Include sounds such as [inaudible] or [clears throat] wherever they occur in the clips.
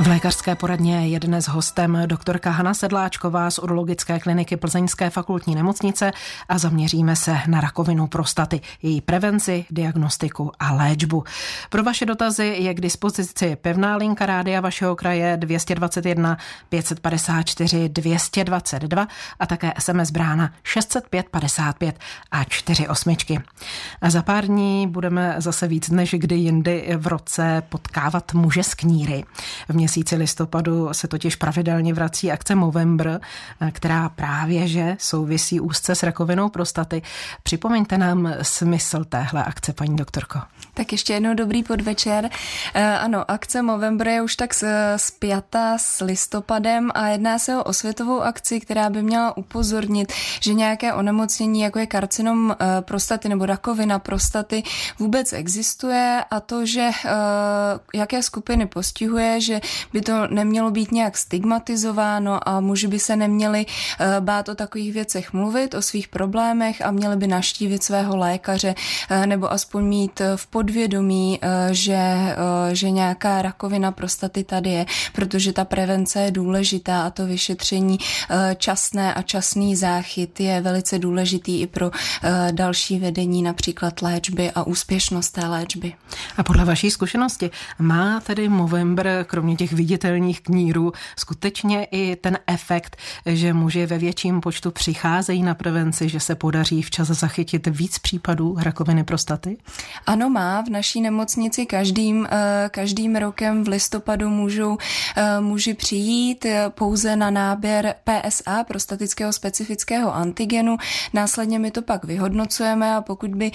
V lékařské poradně je dnes hostem doktorka Hana Sedláčková z urologické kliniky Plzeňské fakultní nemocnice a zaměříme se na rakovinu prostaty, její prevenci, diagnostiku a léčbu. Pro vaše dotazy je k dispozici pevná linka rádia vašeho kraje 221 554 222 a také SMS brána 605 55 a 4 osmičky. A za pár dní budeme zase víc než kdy jindy v roce potkávat muže z kníry. V měsíci listopadu se totiž pravidelně vrací akce Movember, která právě že souvisí úzce s rakovinou prostaty. Připomeňte nám smysl téhle akce, paní doktorko. Tak ještě jednou dobrý podvečer. E, ano, akce Movember je už tak spjata s listopadem a jedná se o osvětovou akci, která by měla upozornit, že nějaké onemocnění, jako je karcinom e, prostaty nebo rakovina prostaty, vůbec existuje a to, že e, jaké skupiny postihuje, že by to nemělo být nějak stigmatizováno a muži by se neměli eh, bát o takových věcech mluvit, o svých problémech a měli by naštívit svého lékaře eh, nebo aspoň mít eh, v podvědomí, že, že nějaká rakovina prostaty tady je, protože ta prevence je důležitá a to vyšetření časné a časný záchyt je velice důležitý i pro další vedení například léčby a úspěšnost té léčby. A podle vaší zkušenosti má tedy Movember kromě těch viditelných knírů skutečně i ten efekt, že muži ve větším počtu přicházejí na prevenci, že se podaří včas zachytit víc případů rakoviny prostaty? Ano, má. V naší nemocnici každým, eh, každým rokem v listopadu můžou eh, muži přijít eh, pouze na náběr PSA, prostatického specifického antigenu. Následně my to pak vyhodnocujeme a pokud by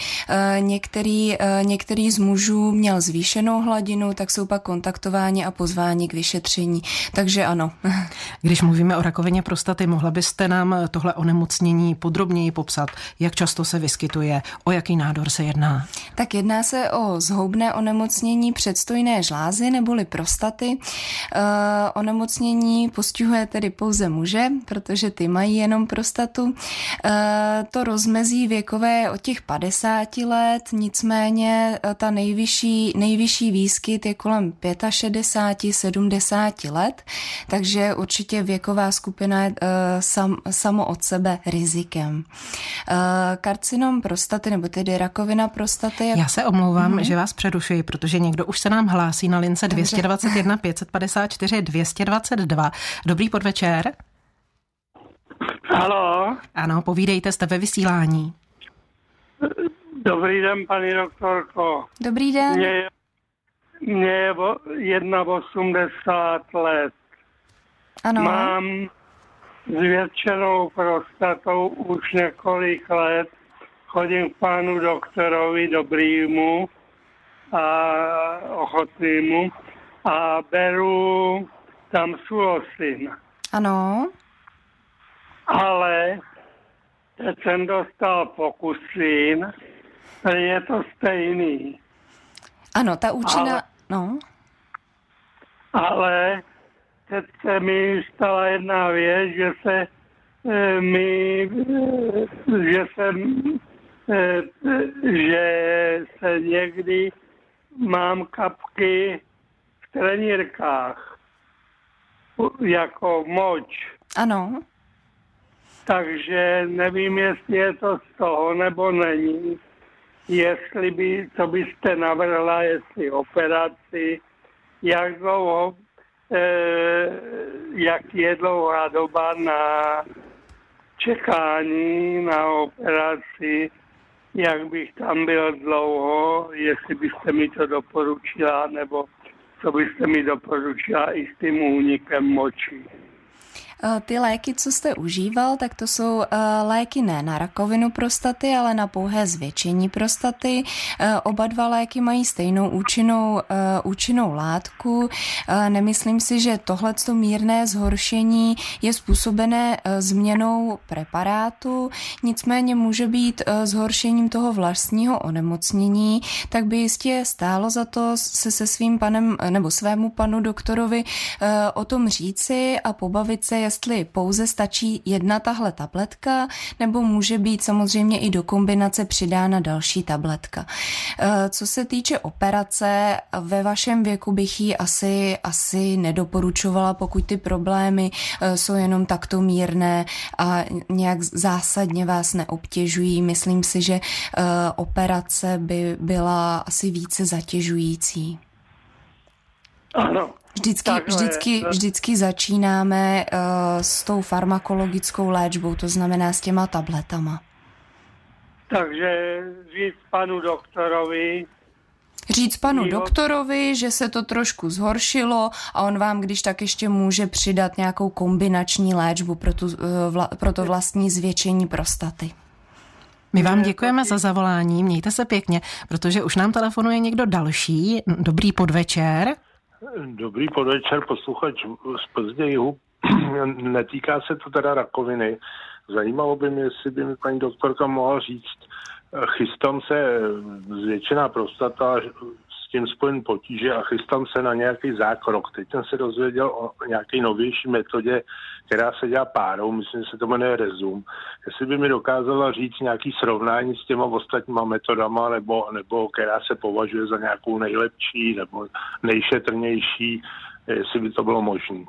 některý, některý z mužů měl zvýšenou hladinu, tak jsou pak kontaktováni a pozváni k vyšetření. Takže ano. [laughs] Když mluvíme o rakovině prostaty, mohla byste nám tohle onemocnění podrobněji popsat? Jak často se vyskytuje? O jaký nádor se jedná? Tak jedná se o zhoubné onemocnění předstojné žlázy neboli prostaty. E, onemocnění postihuje tedy pouze muže, protože ty mají jenom prostatu. E, to rozmezí věkové je od těch 50 let, nicméně ta nejvyšší, nejvyšší výskyt je kolem 65, 70 let, takže určitě věková skupina je sam, samo od sebe rizikem. Karcinom prostaty, nebo tedy rakovina prostaty. Já se omlouvám, mm-hmm. že vás přerušuji, protože někdo už se nám hlásí na lince 221 554 222. Dobrý podvečer. Halo. Ano, povídejte, jste ve vysílání. Dobrý den, paní doktorko. Dobrý den. Mě mě je 81 let. Ano. Mám zvětšenou prostatou už několik let. Chodím k pánu doktorovi dobrýmu a ochotnému a beru tam suosin. Ano. Ale teď jsem dostal pokusín, je to stejný. Ano, ta účinná, ale, no. Ale teď se mi stala jedna věc, že se e, mi, e, že se, e, že se někdy mám kapky v trenírkách jako moč. Ano. Takže nevím, jestli je to z toho nebo není jestli by, co byste navrhla, jestli operaci, jak dlouho, eh, jak je dlouhá doba na čekání na operaci, jak bych tam byl dlouho, jestli byste mi to doporučila, nebo co byste mi doporučila i s tím únikem moči. Eh, ty léky, co jste užíval, tak to jsou eh, léky ne na rakovinu prostaty, ale na pouhé zvětšení prostaty. Eh, oba dva léky mají stejnou účinnou, účinnou látku. Nemyslím si, že tohleto mírné zhoršení je způsobené změnou preparátu, nicméně může být zhoršením toho vlastního onemocnění, tak by jistě stálo za to se se svým panem nebo svému panu doktorovi o tom říci a pobavit se, jestli pouze stačí jedna tahle tabletka, nebo může být samozřejmě i do kombinace přidána další tabletka. Eh, co se týče operace, ve vašem věku bych ji asi, asi nedoporučovala, pokud ty problémy eh, jsou jenom takto mírné a nějak zásadně vás neobtěžují. Myslím si, že operace by byla asi více zatěžující. Ano. Vždycky, vždycky, vždycky začínáme uh, s tou farmakologickou léčbou, to znamená s těma tabletama. Takže říct panu doktorovi, Říct panu doktorovi, že se to trošku zhoršilo a on vám když tak ještě může přidat nějakou kombinační léčbu pro, tu, eh, vla, pro to vlastní zvětšení prostaty. My vám děkujeme za zavolání, mějte se pěkně, protože už nám telefonuje někdo další. Dobrý podvečer. Dobrý podvečer, posluchač z Plzně jihu. [clears throat] Netýká se to teda rakoviny. Zajímalo by mě, jestli by mi paní doktorka mohla říct, chystám se zvětšená prostata, tím spojen potíže a chystám se na nějaký zákrok. Teď jsem se dozvěděl o nějaké novější metodě, která se dělá párou, myslím, že se to jmenuje Rezum. Jestli by mi dokázala říct nějaký srovnání s těma ostatníma metodama, nebo, nebo která se považuje za nějakou nejlepší nebo nejšetrnější, jestli by to bylo možné.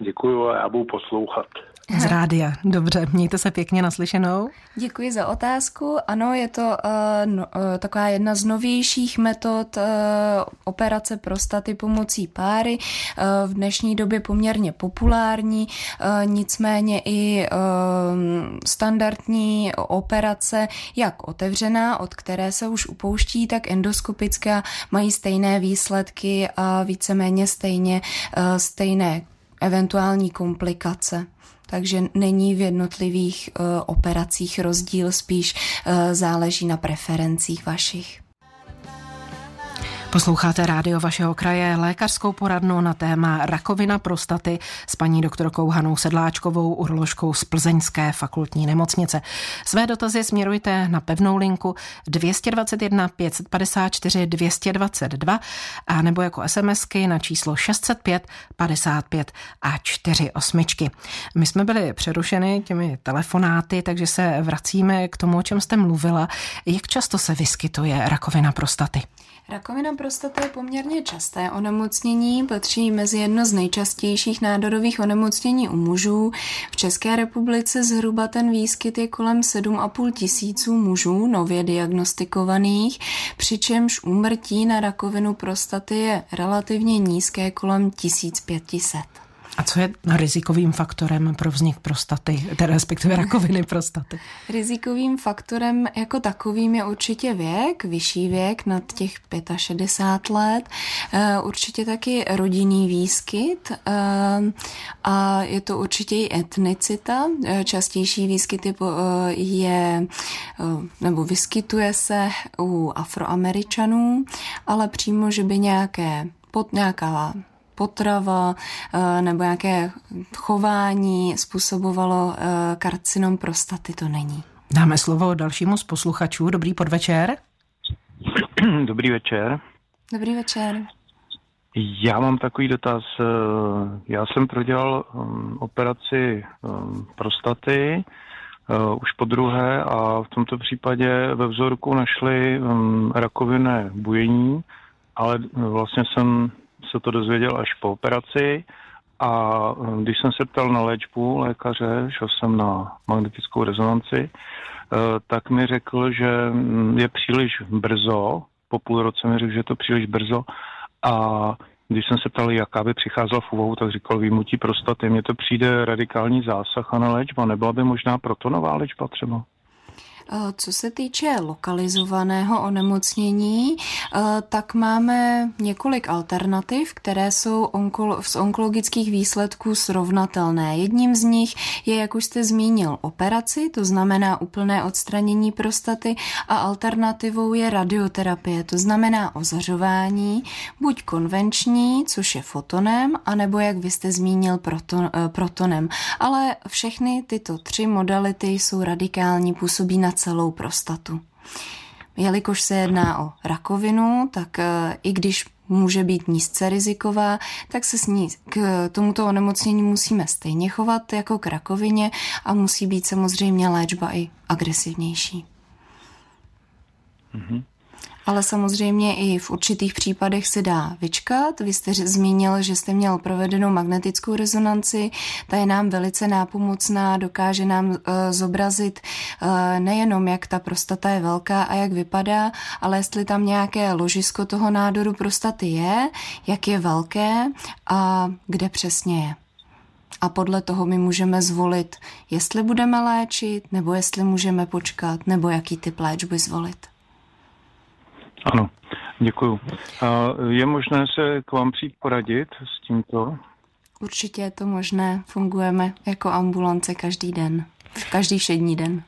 Děkuji a já budu poslouchat. Z rádia. Dobře, mějte se pěkně naslyšenou. Děkuji za otázku. Ano, je to uh, no, uh, taková jedna z novějších metod uh, operace prostaty pomocí páry. Uh, v dnešní době poměrně populární, uh, nicméně i uh, standardní operace, jak otevřená, od které se už upouští, tak endoskopická, mají stejné výsledky a víceméně stejně uh, stejné eventuální komplikace takže není v jednotlivých uh, operacích rozdíl, spíš uh, záleží na preferencích vašich. Posloucháte rádio vašeho kraje, lékařskou poradnu na téma rakovina prostaty s paní doktorkou Hanou Sedláčkovou, uroložkou z Plzeňské fakultní nemocnice. Své dotazy směrujte na pevnou linku 221 554 222 a nebo jako SMSky na číslo 605 55 a 4 osmičky. My jsme byli přerušeni těmi telefonáty, takže se vracíme k tomu, o čem jste mluvila. Jak často se vyskytuje rakovina prostaty? Rakovina prostaty je poměrně časté onemocnění, patří mezi jedno z nejčastějších nádorových onemocnění u mužů. V České republice zhruba ten výskyt je kolem 7,5 tisíců mužů nově diagnostikovaných, přičemž úmrtí na rakovinu prostaty je relativně nízké kolem 1500. A co je rizikovým faktorem pro vznik prostaty, tedy respektive rakoviny prostaty? Rizikovým faktorem jako takovým je určitě věk, vyšší věk nad těch 65 let, eh, určitě taky rodinný výskyt eh, a je to určitě i etnicita. Eh, častější výskyt je, nebo vyskytuje se u afroameričanů, ale přímo, že by nějaké pod nějaká potrava eh, nebo nějaké chování způsobovalo eh, karcinom prostaty, to není. Dáme slovo dalšímu z posluchačů. Dobrý podvečer. [clears throat] Dobrý večer. Dobrý večer. Já mám takový dotaz. Eh, já jsem prodělal operaci prostaty už po druhé a v tomto případě ve vzorku našli rakovinné bujení, ale vlastně jsem se to dozvěděl až po operaci a eh, když jsem se ptal na léčbu lékaře, šel jsem na magnetickou rezonanci, eh, tak mi řekl, že mm, je příliš brzo, po půl roce mi řekl, že je to příliš brzo a když jsem se ptal, jaká by přicházela v úvahu, tak říkal výmutí prostaty. Mně to přijde radikální zásah a na léčba. Nebyla by možná protonová léčba třeba? Eh, co se týče lokalizovaného onemocnění, eh, tak máme několik alternativ, které jsou z onkologických výsledků srovnatelné. Jedním z nich je, jak už jste zmínil, operaci, to znamená úplné odstranění prostaty a alternativou je radioterapie, to znamená ozařování, buď konvenční, což je fotonem, anebo, jak vy jste zmínil, proton, eh, protonem. Ale všechny tyto tři modality jsou radikální, působí na celou prostatu. Jelikož se jedná o rakovinu, tak e, i když může být nízce riziková, tak se s ní k tomuto onemocnění musíme stejně chovat jako k rakovině a musí být samozřejmě léčba i agresivnější. Mm-hmm ale samozřejmě i v určitých případech se dá vyčkat. Vy jste zmínil, že jste měl provedenou magnetickou rezonanci, ta je nám velice nápomocná, dokáže nám uh, zobrazit uh, nejenom, jak ta prostata je velká a jak vypadá, ale jestli tam nějaké ložisko toho nádoru prostaty je, jak je velké a kde přesně je. A podle toho my můžeme zvolit, jestli budeme léčit, nebo jestli můžeme počkat, nebo jaký typ léčby zvolit. Ano, děkuju. Je možné se k vám přijít poradit s tímto? Určitě je to možné. Fungujeme jako ambulance každý den. Každý všední den.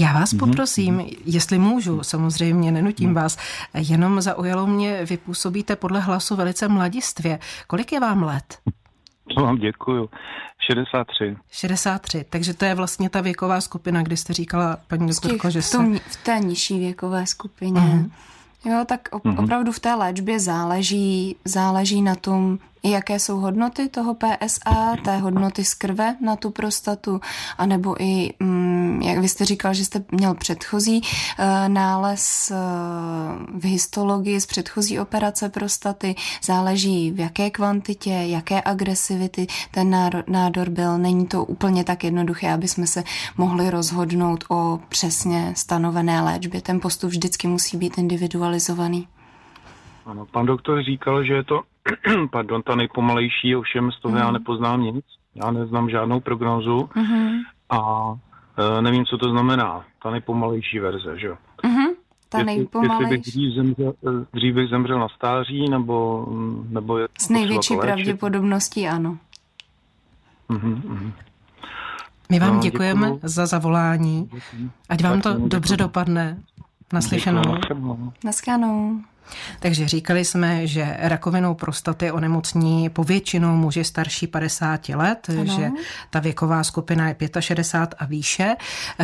Já vás mhm, poprosím, mm-hmm. jestli můžu, samozřejmě nenutím mm. vás, jenom zaujalo mě, vy působíte podle hlasu velice mladistvě. Kolik je vám let? To vám děkuju. 63. 63, takže to je vlastně ta věková skupina, kdy jste říkala, paní doktorko, že v, tom, se... v té nižší věkové skupině. Mm. Jo, tak op- opravdu v té léčbě záleží, záleží na tom, jaké jsou hodnoty toho PSA, té hodnoty z krve na tu prostatu, anebo i, mm, jak vy jste říkal, že jste měl předchozí uh, nález uh, v histologii z předchozí operace prostaty, záleží v jaké kvantitě, jaké agresivity ten nádor byl. Není to úplně tak jednoduché, aby jsme se mohli rozhodnout o přesně stanovené léčbě. Ten postup vždycky musí být individualizovaný. Ano, pan doktor říkal, že je to [clears throat] pardon, ta nejpomalejší, ovšem z toho mm. já mhm. nepoznám nic. Já neznám žádnou prognózu mm-hmm. a e, nevím, co to znamená, ta nejpomalejší verze, že jo? Mm-hmm. Ta jestli, nejpomalejší. Jestli bych dřív, zemřel, e, dřív bych zemřel na stáří, nebo, nebo je S největší pravděpodobností ano. Mm-hmm. My vám no, děkujeme děkuju. za zavolání. Ať vám to dobře dopadne. Naslyšenou. Naschledanou. Takže říkali jsme, že rakovinou prostaty onemocní povětšinou muži starší 50 let, ano. že ta věková skupina je 65 a výše.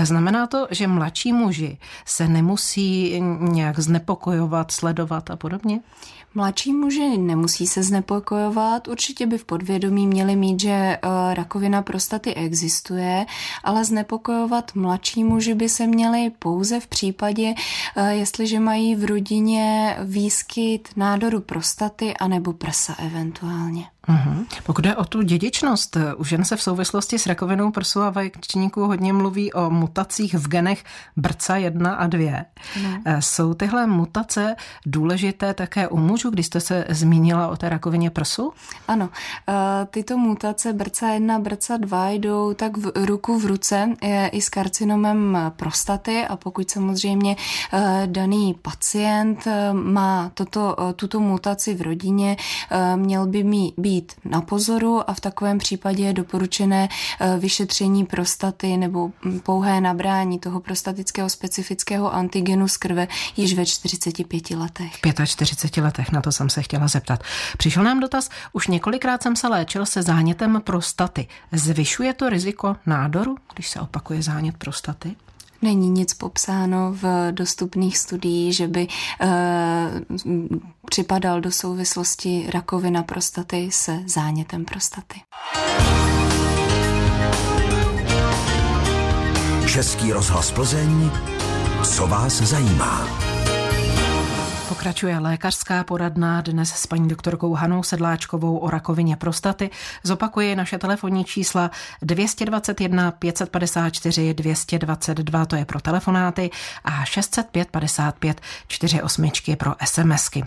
Znamená to, že mladší muži se nemusí nějak znepokojovat, sledovat a podobně? Mladší muži nemusí se znepokojovat, určitě by v podvědomí měli mít, že eh, rakovina prostaty existuje, ale znepokojovat mladší muži by se měli pouze v případě, eh, jestliže mají v rodině výskyt nádoru prostaty anebo prsa eventuálně. Uhum. Pokud jde o tu dědičnost, u žen se v souvislosti s rakovinou prsu a vaječníků hodně mluví o mutacích v genech BRCA 1 a 2. No. Jsou tyhle mutace důležité také u mužů, když jste se zmínila o té rakovině prsu? Ano, eh, tyto mutace BRCA 1 a BRCA 2 jdou tak v ruku v ruce i s karcinomem prostaty a pokud samozřejmě eh, daný pacient má toto, tuto mutaci v rodině, měl by mít být na pozoru a v takovém případě je doporučené eh, vyšetření prostaty nebo hm, pouhé nabrání toho prostatického specifického antigenu z krve již ve 45 letech. V 45 letech, na to jsem se chtěla zeptat. Přišel nám dotaz, už několikrát jsem se léčil se zánětem prostaty. Zvyšuje to riziko nádoru, když se opakuje zánět prostaty? Není nic popsáno v dostupných studiích, že by e, připadal do souvislosti rakovina prostaty se zánětem prostaty. Český rozhlas Plzeň, co vás zajímá? Pokračuje lékařská poradna dnes s paní doktorkou Hanou Sedláčkovou o rakovině prostaty. Zopakuje naše telefonní čísla 221 554 222, to je pro telefonáty, a 605 55 48 pro SMSky.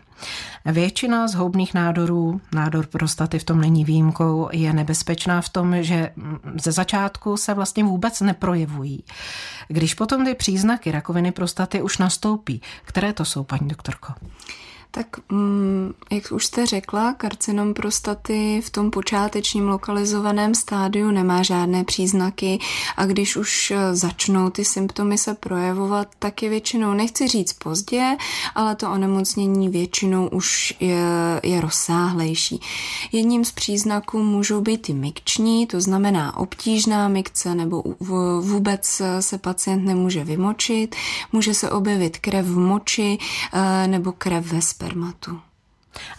Většina zhoubných nádorů, nádor prostaty v tom není výjimkou, je nebezpečná v tom, že ze začátku se vlastně vůbec neprojevují. Když potom ty příznaky rakoviny prostaty už nastoupí, které to jsou, paní doktorko? Tak, mm, jak už jste řekla, karcinom prostaty v tom počátečním lokalizovaném stádiu nemá žádné příznaky a když už eh, začnou ty symptomy se projevovat, tak je většinou, nechci říct pozdě, ale to onemocnění většinou už je, je rozsáhlejší. Jedním z příznaků můžou být i mikční, to znamená obtížná mikce nebo vůbec se pacient nemůže vymočit, může se objevit krev v moči eh, nebo krev ve spermatu.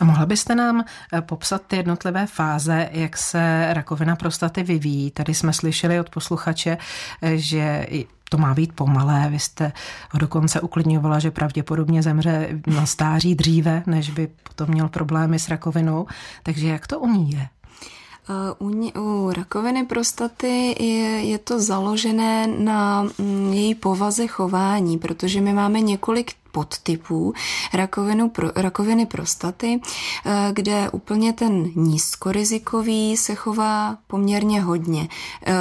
A mohla byste nám eh, popsat ty jednotlivé fáze, jak se rakovina prostaty vyvíjí? Tady jsme slyšeli od posluchače, eh, že to má být pomalé. Vy jste ho dokonce uklidňovala, že pravděpodobně zemře na stáří dříve, než by potom měl problémy s rakovinou. Takže jak to u ní je? U, u rakoviny prostaty je, je to založené na mm, její povaze chování, protože my máme několik podtypů rakovinu, pro, rakoviny prostaty, eh, kde úplně ten nízkorizikový se chová poměrně hodně. Eh,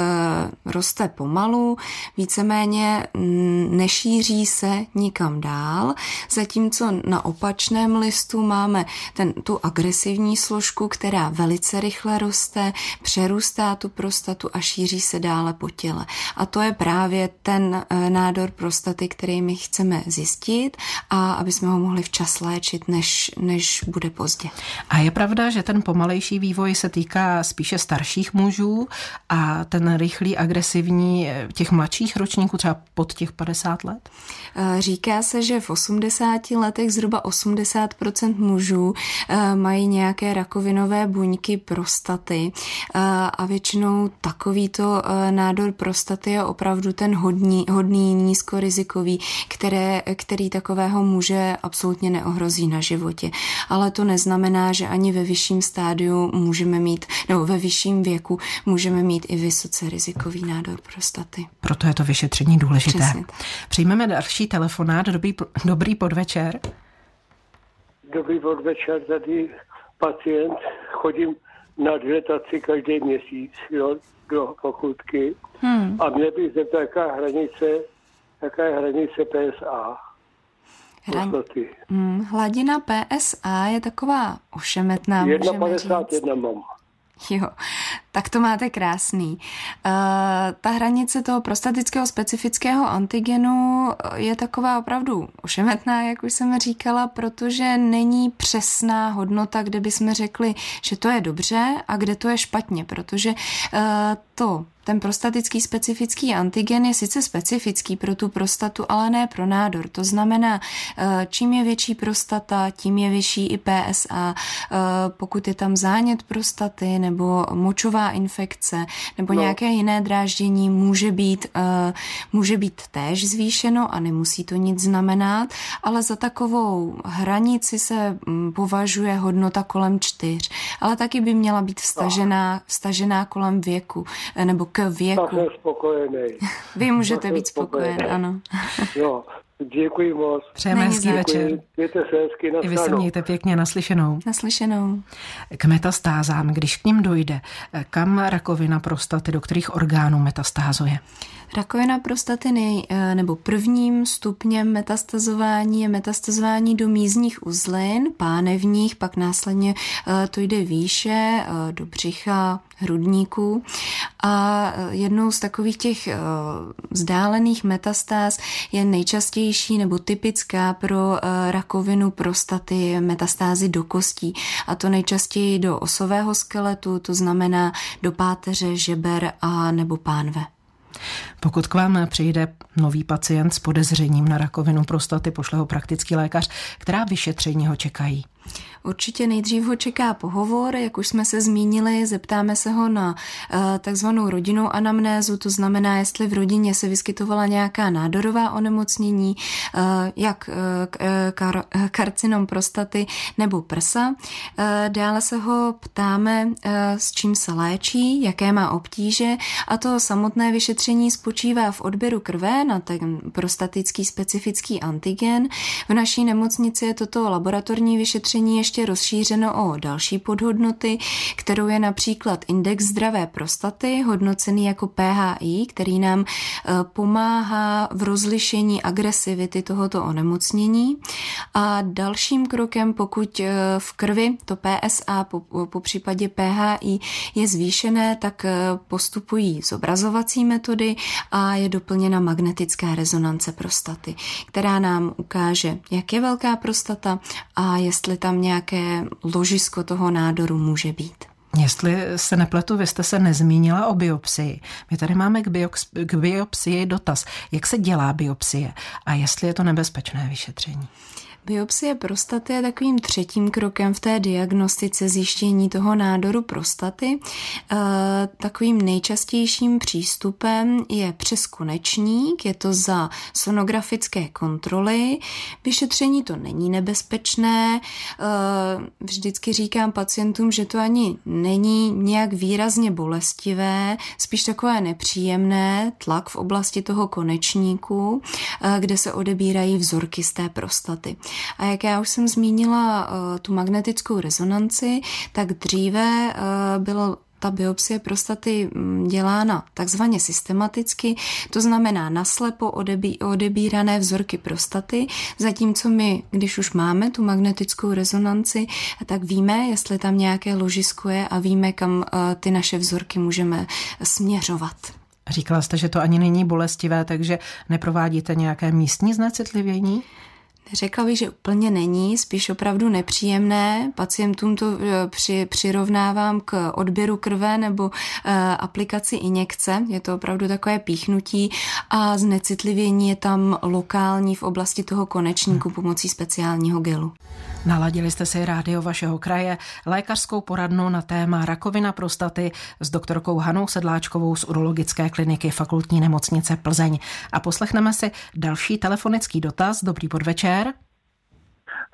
roste pomalu, víceméně mm, nešíří se nikam dál, zatímco na opačném listu máme ten, tu agresivní složku, která velice rychle roste, přerůstá tu prostatu a šíří se dále po těle. A to je právě ten eh, nádor prostaty, který my chceme zjistit a aby jsme ho mohli včas léčit, než, než bude pozdě. A je pravda, že ten pomalejší vývoj se týká spíše starších mužů a ten rychlý, agresivní těch mladších ročníků, třeba pod těch 50 let? Eh, říká se, že v 80 letech zhruba 80% mužů eh, mají nějaké rakovinové buňky prostaty eh, a většinou takovýto nádor prostaty je opravdu ten hodný, hodný nízkorizikový, které, který takového muže absolutně neohrozí na životě. Ale to neznamená, že ani ve vyšším stádiu můžeme mít, nebo ve vyšším věku můžeme mít i vysoce rizikový nádor prostaty. Proto je to vyšetření důležité. Přijmeme další telefonát. Dobrý, dobrý podvečer. Dobrý podvečer, tady pacient. Chodím na diletaci každý měsíc jo, do fakultky. Hmm. A mě by zeptat, jaká hranice, jaká je hranice PSA. Hran... Hmm, hladina PSA je taková ošemetná. 1,51 mám. Jo, tak to máte krásný. Uh, ta hranice toho prostatického specifického antigenu je taková opravdu ošemetná, jak už jsem říkala, protože není přesná hodnota, kde bychom řekli, že to je dobře a kde to je špatně, protože uh, to ten prostatický specifický antigen je sice specifický pro tu prostatu, ale ne pro nádor. To znamená, eh, čím je větší prostata, tím je vyšší i PSA. Eh, pokud je tam zánět prostaty nebo močová infekce nebo no. nějaké jiné dráždění, může být, eh, může být též zvýšeno a nemusí to nic znamenat, ale za takovou hranici se mm, považuje hodnota kolem čtyř, ale taky by měla být vstažená, vstažená kolem věku nebo k věku. Tak jsem spokojený. [laughs] Vy můžete tak být spokojen, spokojený. ano. [laughs] jo, děkuji moc. Přejeme hezký večer. Mějte se hezky, I vy se mějte pěkně naslyšenou. Naslyšenou. K metastázám, když k ním dojde, kam rakovina prostaty, do kterých orgánů metastázuje? Rakovina prostaty nej, eh, nebo prvním stupněm metastazování je metastazování do mízních uzlin, pánevních, pak následně eh, to jde výše, eh, do břicha, hrudníku. A jednou z takových těch vzdálených metastáz je nejčastější nebo typická pro rakovinu prostaty metastázy do kostí. A to nejčastěji do osového skeletu, to znamená do páteře, žeber a nebo pánve. Pokud k vám přijde nový pacient s podezřením na rakovinu prostaty, pošle ho praktický lékař, která vyšetření ho čekají? Určitě nejdřív ho čeká pohovor, jak už jsme se zmínili, zeptáme se ho na eh, takzvanou rodinnou anamnézu, to znamená, jestli v rodině se vyskytovala nějaká nádorová onemocnění, eh, jak eh, kar, karcinom prostaty nebo prsa. Dále se ho ptáme, s čím se léčí, jaké má obtíže a to samotné vyšetření spočívá v odběru krve na ten prostatický specifický antigen. V naší nemocnici je toto laboratorní vyšetření ještě ještě rozšířeno o další podhodnoty, kterou je například index zdravé prostaty, hodnocený jako PHI, který nám e, pomáhá v rozlišení agresivity tohoto onemocnění. A dalším krokem, pokud e, v krvi to PSA, po, po případě PHI je zvýšené, tak e, postupují zobrazovací metody a je doplněna magnetická rezonance prostaty, která nám ukáže, jak je velká prostata a jestli tam nějak nějaké ložisko toho nádoru může být. Jestli se nepletu, vy jste se nezmínila o biopsii. My tady máme k, biops- k biopsii dotaz. Jak se dělá biopsie a jestli je to nebezpečné vyšetření? Biopsie prostaty je takovým třetím krokem v té diagnostice zjištění toho nádoru prostaty. Eh, takovým nejčastějším přístupem je přes konečník, je to za sonografické kontroly. Vyšetření to není nebezpečné. Eh, vždycky říkám pacientům, že to ani není nějak výrazně bolestivé, spíš takové nepříjemné, tlak v oblasti toho konečníku, eh, kde se odebírají vzorky z té prostaty. A jak já už jsem zmínila eh, tu magnetickou rezonanci, tak dříve eh, bylo ta biopsie prostaty mm, dělána takzvaně systematicky, to znamená naslepo odebí, odebírané vzorky prostaty, zatímco my, když už máme tu magnetickou rezonanci, tak víme, jestli tam nějaké ložisko je a víme, kam eh, ty naše vzorky můžeme směřovat. Říkala jste, že to ani není bolestivé, takže neprovádíte nějaké místní znecitlivění? Řekla bych, že úplně není, spíš opravdu nepříjemné. Pacientům to eh, při, přirovnávám k odběru krve nebo uh, aplikaci injekce. Je to opravdu takové píchnutí a znecitlivění je tam lokální v oblasti toho konečníku pomocí speciálního gelu. Naladili jste si rádio vašeho kraje, lékařskou poradnu na téma rakovina prostaty s doktorkou Hanou Sedláčkovou z urologické kliniky fakultní nemocnice Plzeň. A poslechneme si další telefonický dotaz. Dobrý podvečer.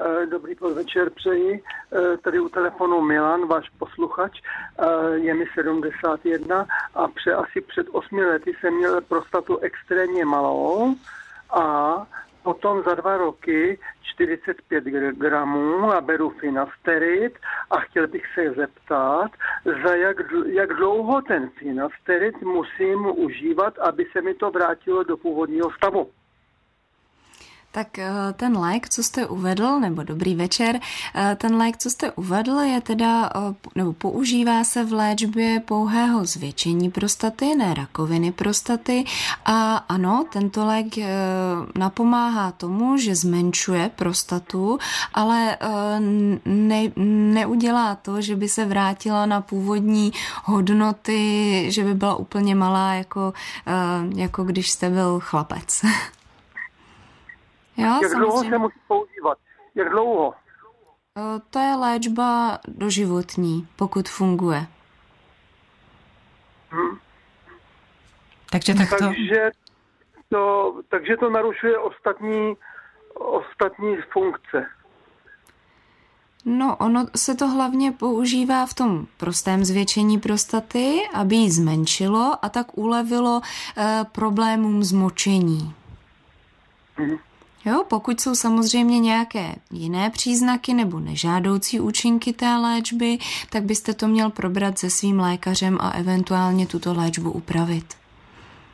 Eh, dobrý podvečer přeji. Eh, tady u telefonu Milan, váš posluchač. Eh, je mi 71 a pře, asi před 8 lety jsem měl prostatu extrémně malou a potom za dva roky 45 gramů a beru finasterid a chtěl bych se zeptat, za jak, jak dlouho ten finasterid musím užívat, aby se mi to vrátilo do původního stavu. Tak eh, ten lék, co jste uvedl, nebo dobrý večer, eh, ten lék, co jste uvedl, je teda, eh, nebo používá se v léčbě pouhého zvětšení prostaty, ne rakoviny prostaty. A ano, tento lék napomáhá tomu, že zmenšuje prostatu, ale ne, neudělá to, že by se vrátila na původní hodnoty, že by byla úplně malá, jako, jako když jste byl chlapec. [laughs] Jo, Jak samozřejmě. dlouho se musí používat? Jak dlouho? To je léčba doživotní, pokud funguje. Hmm. Takže tak to... Takže to, takže to narušuje ostatní, ostatní funkce. No, ono se to hlavně používá v tom prostém zvětšení prostaty, aby ji zmenšilo a tak ulevilo e, problémům z močení. Hmm. Jo, pokud jsou samozřejmě nějaké jiné příznaky nebo nežádoucí účinky té léčby, tak byste to měl probrat se svým lékařem a eventuálně tuto léčbu upravit.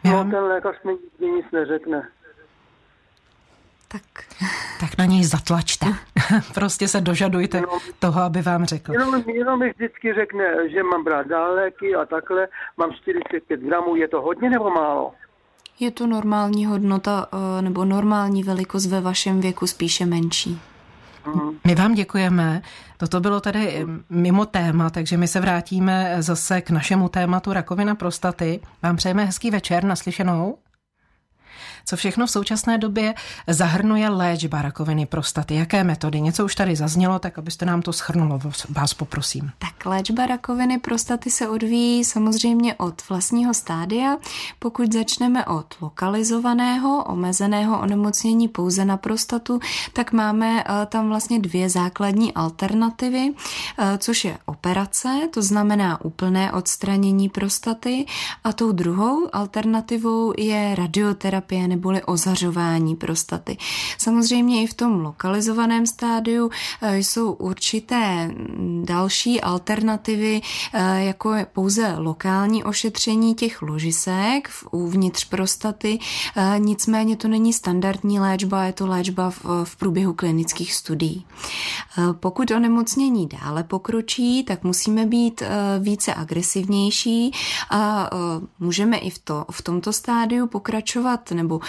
No, ten lékař mi nic neřekne. Tak. tak na něj zatlačte. [laughs] prostě se dožadujte jenom, toho, aby vám řekl. Jenom, jenom mi vždycky řekne, že mám brát dáleky a takhle, mám 45 gramů, je to hodně nebo málo? Je to normální hodnota eh, nebo normální velikost ve vašem věku, spíše menší. My vám děkujeme. Toto bylo tady mimo téma, takže my se vrátíme zase k našemu tématu rakovina prostaty. Vám přejeme hezký večer, naslyšenou co všechno v současné době zahrnuje léčba rakoviny prostaty, jaké metody. Něco už tady zaznělo, tak abyste nám to schrnulo, vás poprosím. Tak léčba rakoviny prostaty se odvíjí samozřejmě od vlastního stádia. Pokud začneme od lokalizovaného, omezeného onemocnění pouze na prostatu, tak máme eh, tam vlastně dvě základní alternativy, eh, což je operace, to znamená úplné odstranění prostaty a tou druhou alternativou je radioterapie neboli ozařování prostaty. Samozřejmě i v tom lokalizovaném stádiu eh, jsou určité další alternativy, eh, jako je pouze lokální ošetření těch ložisek uvnitř prostaty, eh, nicméně to není standardní léčba, je to léčba v, v průběhu klinických studií. Pokud onemocnění dále pokročí, tak musíme být více agresivnější a můžeme i v, to, v tomto stádiu pokračovat nebo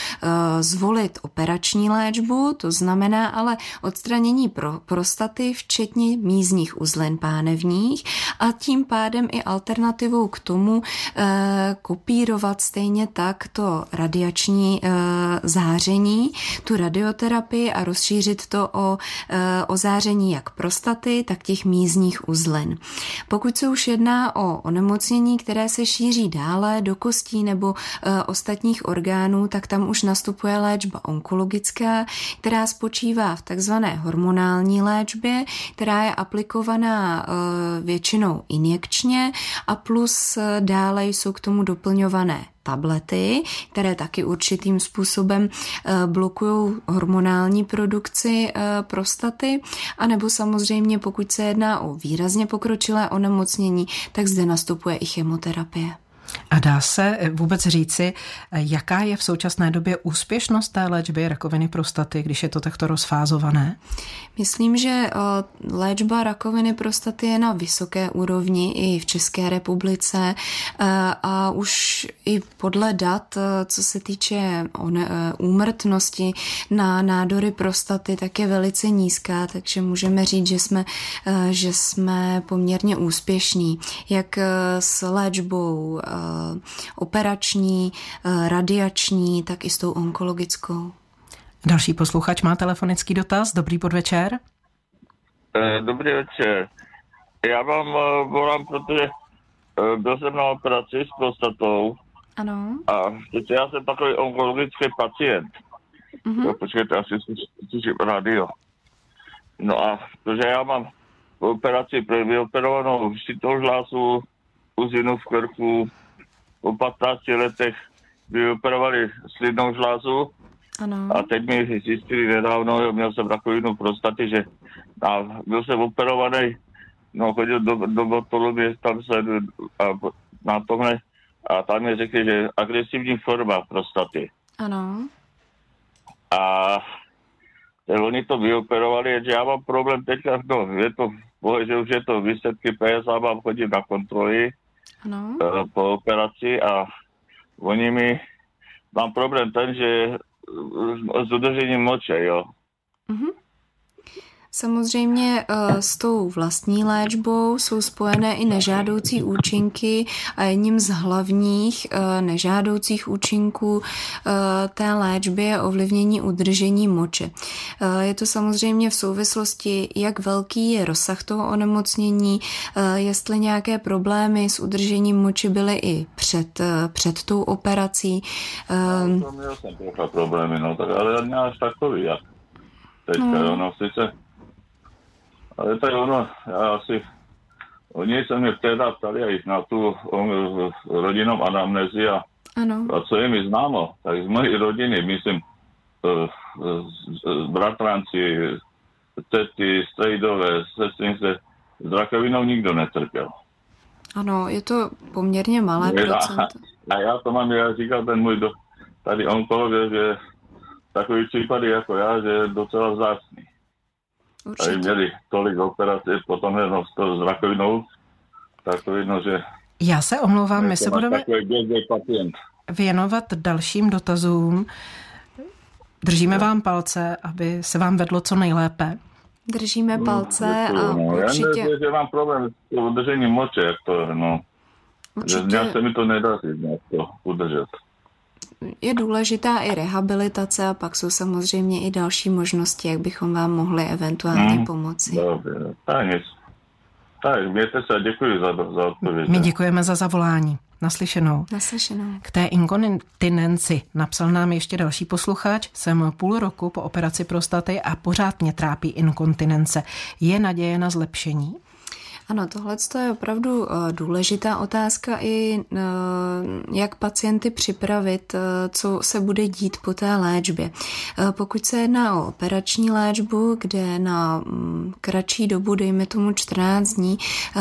zvolit operační léčbu, to znamená ale odstranění pro, prostaty, včetně mízních uzlin pánevních a tím pádem i alternativou k tomu kopírovat stejně tak to radiační záření, tu radioterapii a rozšířit to o, o záření jak prostaty, tak těch mízních uzlin. Pokud se už jedná o onemocnění, které se šíří dále do kostí nebo ostatních orgánů, tak tam už nastupuje léčba onkologická, která spočívá v takzvané hormonální léčbě, která je aplikovaná e, většinou injekčně a plus e, dále jsou k tomu doplňované tablety, které taky určitým způsobem eh, blokují hormonální produkci prostaty, anebo samozřejmě pokud se jedná o výrazně pokročilé onemocnění, tak zde nastupuje i chemoterapie. A dá se vůbec říci, jaká je v současné době úspěšnost té léčby rakoviny prostaty, když je to takto rozfázované? Myslím, že eh, léčba rakoviny prostaty je na vysoké úrovni i v České republice eh, a už i podle dat, eh, co se týče úmrtnosti na nádory prostaty, tak je velice nízká, takže můžeme říct, že jsme, že jsme poměrně úspěšní, jak s léčbou operační, radiační, tak i s tou onkologickou. Další posluchač má telefonický dotaz. Dobrý podvečer. Eh, dobrý večer. Já vám volám, protože byl jsem na operaci s prostatou. Ano. A já jsem takový onkologický pacient. Uh-huh. počkejte, asi slyším radio. No a protože já mám operaci pro vyoperovanou šitou žlázu, uzinu v krku, po 15 letech vyoperovali slidnou žlázu ano. A teď mi zjistili nedávno, měl jsem rakovinu prostaty, že a byl jsem operovaný, no chodil do, do doktoru, tam se a, na tomhle a tam mi řekli, že agresivní forma prostaty. Ano. A že oni to vyoperovali, že já mám problém teďka, no, je to, že už je to výsledky PSA, mám chodit na kontroly ano. E, po operaci a oni mi, mám problém ten, že s udržením moče, jo. Mm-hmm. Samozřejmě eh, s tou vlastní léčbou jsou spojené i nežádoucí účinky a jedním z hlavních eh, nežádoucích účinků eh, té léčby je ovlivnění udržení moče. Je to samozřejmě v souvislosti, jak velký je rozsah toho onemocnění, jestli nějaké problémy s udržením moči byly i před, před tou operací. No, to měl jsem problémy, no tak ale až takový, jak teďka, no. no, sice ale tak ono, já asi, oni se mě teda ptali i na tu rodinou anamnezi a, ano. a co je mi známo, tak z mojej rodiny, myslím, bratranci, tety, strejdové, sestrince, s rakovinou nikdo netrpěl. Ano, je to poměrně malé procento. A, a já to mám, já říkal ten můj do, tady onkolog, že takový případy jako já, že je docela vzácný. Určitě. Tady měli tolik operací, potom jenom s rakovinou, tak to vidno, že... Já se omlouvám, my se budeme pacient. věnovat dalším dotazům. Držíme vám palce, aby se vám vedlo co nejlépe. Držíme palce a no, určitě... Já že mám problém s udržením moče, jak to, no. Určitě... Já se mi to nedaří nějak to udržet je důležitá i rehabilitace a pak jsou samozřejmě i další možnosti, jak bychom vám mohli eventuálně hmm. pomoci. Dobře, tak nic. Tak, mějte se a děkuji za, za odpověď. My děkujeme za zavolání. Naslyšenou. Naslyšenou. K té inkontinenci napsal nám ještě další posluchač. Jsem půl roku po operaci prostaty a pořád mě trápí inkontinence. Je naděje na zlepšení? Ano, tohle je opravdu eh, důležitá otázka i eh, jak pacienty připravit, eh, co se bude dít po té léčbě. Pokud se jedná o operační léčbu, kde na mm, kratší dobu, dejme tomu 14 dní,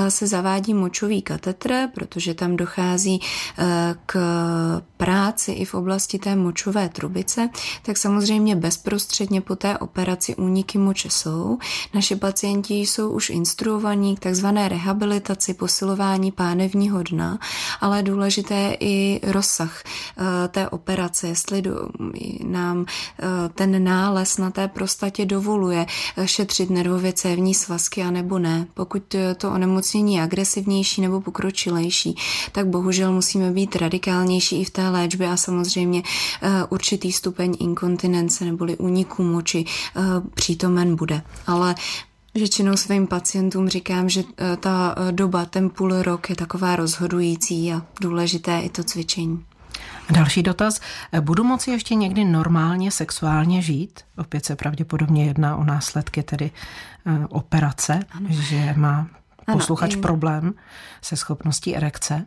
se zavádí močový katetr, protože tam dochází k práci i v oblasti té močové trubice, tak samozřejmě bezprostředně po té operaci úniky moče jsou. Naše pacienti jsou už instruovaní k takzvané takzvané rehabilitaci, posilování pánevního dna, ale důležité je i rozsah té operace, jestli nám ten nález na té prostatě dovoluje šetřit nervově cévní svazky, anebo ne. Pokud to onemocnění je agresivnější nebo pokročilejší, tak bohužel musíme být radikálnější i v té léčbě a samozřejmě určitý stupeň inkontinence neboli úniku moči přítomen bude. Ale Většinou svým pacientům říkám, že e, ta e, doba, ten půl rok je taková rozhodující a důležité i to cvičení. Další dotaz. Budu moci ještě někdy normálně sexuálně žít? Opět se pravděpodobně jedná o následky tedy operace, ano. že má posluchač ano, problém se schopností erekce.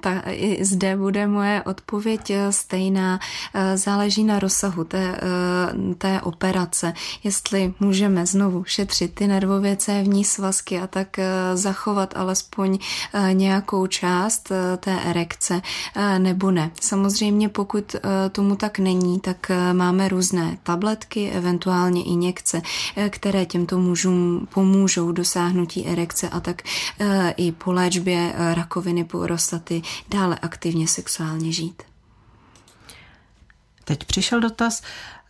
Ta, I zde bude moje odpověď eh, stejná. Eh, záleží na rozsahu té, eh, té operace. Jestli můžeme znovu šetřit ty nervově cévní svazky a tak zachovat alespoň nějakou část té erekce nebo ne. Samozřejmě pokud tomu tak není, tak máme různé tabletky, eventuálně injekce, které těmto mužům pomůžou dosáhnutí erekce a tak i po léčbě rakoviny po prostaty dále aktivně sexuálně žít. Teď přišel dotaz.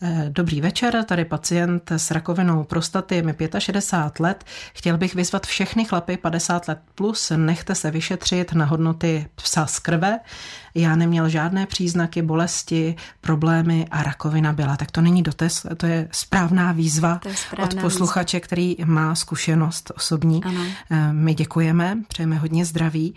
Eh, dobrý večer, tady pacient s rakovinou prostaty, je mi 65 let. Chtěl bych vyzvat všechny chlapy 50 let plus, nechte se vyšetřit na hodnoty psa z krve. Já neměl žádné příznaky bolesti, problémy a rakovina byla. Tak to není dotaz, to je správná výzva je správná od posluchače, výzva. který má zkušenost osobní. Ano. Eh, my děkujeme, přejeme hodně zdraví.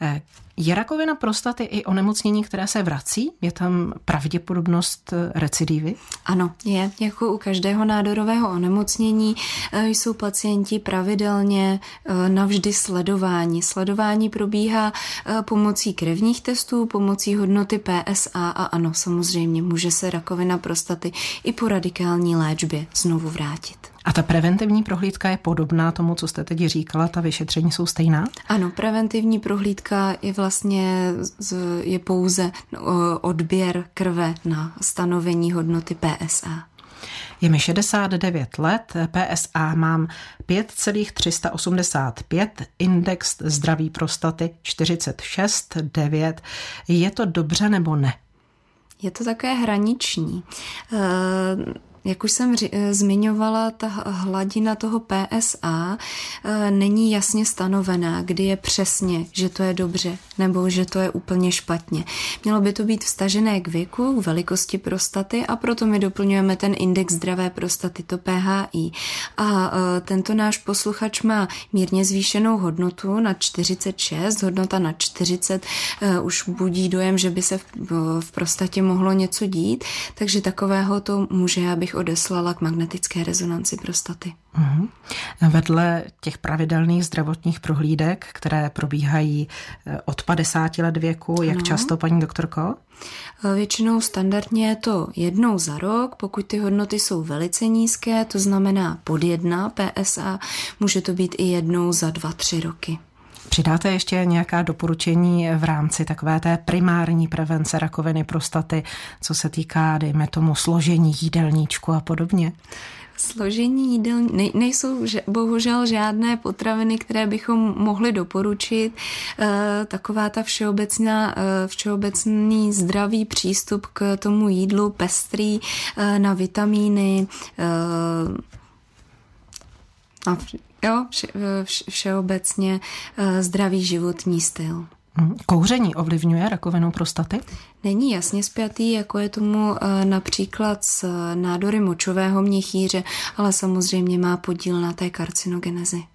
Eh, je rakovina prostaty i onemocnění, které se vrací? Je tam pravděpodobnost recidivy? Ano, je. Jako u každého nádorového onemocnění eh, jsou pacienti pravidelně eh, navždy sledování. Sledování probíhá eh, pomocí krevních testů, pomocí hodnoty PSA a ano, samozřejmě může se rakovina prostaty i po radikální léčbě znovu vrátit. A ta preventivní prohlídka je podobná tomu, co jste teď říkala, ta vyšetření jsou stejná? Ano, preventivní prohlídka je vlastně je pouze odběr krve na stanovení hodnoty PSA. Je mi 69 let, PSA mám 5,385, index zdraví prostaty 46,9. Je to dobře nebo ne? Je to také hraniční. Jak už jsem eh, zmiňovala, ta hladina toho PSA eh, není jasně stanovená, kdy je přesně, že to je dobře nebo že to je úplně špatně. Mělo by to být vstažené k věku, k velikosti prostaty a proto my doplňujeme ten index zdravé prostaty, to PHI. A eh, tento náš posluchač má mírně zvýšenou hodnotu na 46, hodnota na 40 už budí dojem, že by se v prostatě mohlo něco dít, takže takového to může, abych odeslala k magnetické rezonanci prostaty. Uhum. Vedle těch pravidelných zdravotních prohlídek, které probíhají eh, od 50 let věku, jak často, paní doktorko? Eh, většinou standardně je to jednou za rok, pokud ty hodnoty jsou velice nízké, to znamená pod jedna PSA, může to být i jednou za dva, tři roky. Přidáte ještě nějaká doporučení v rámci takové té primární prevence rakoviny prostaty, co se týká, dejme tomu, složení jídelníčku a podobně? Složení jídel ne, nejsou že, bohužel žádné potraviny, které bychom mohli doporučit. E, taková ta všeobecná, e, všeobecný zdravý přístup k tomu jídlu, pestrý e, na vitamíny, e, a jo, vše, vše, všeobecně eh, zdravý životní styl. Mhm. Kouření ovlivňuje rakovinu prostaty? Není jasně spjatý, jako je tomu eh, například s nádory močového měchýře, ale samozřejmě má podíl na té karcinogenezi.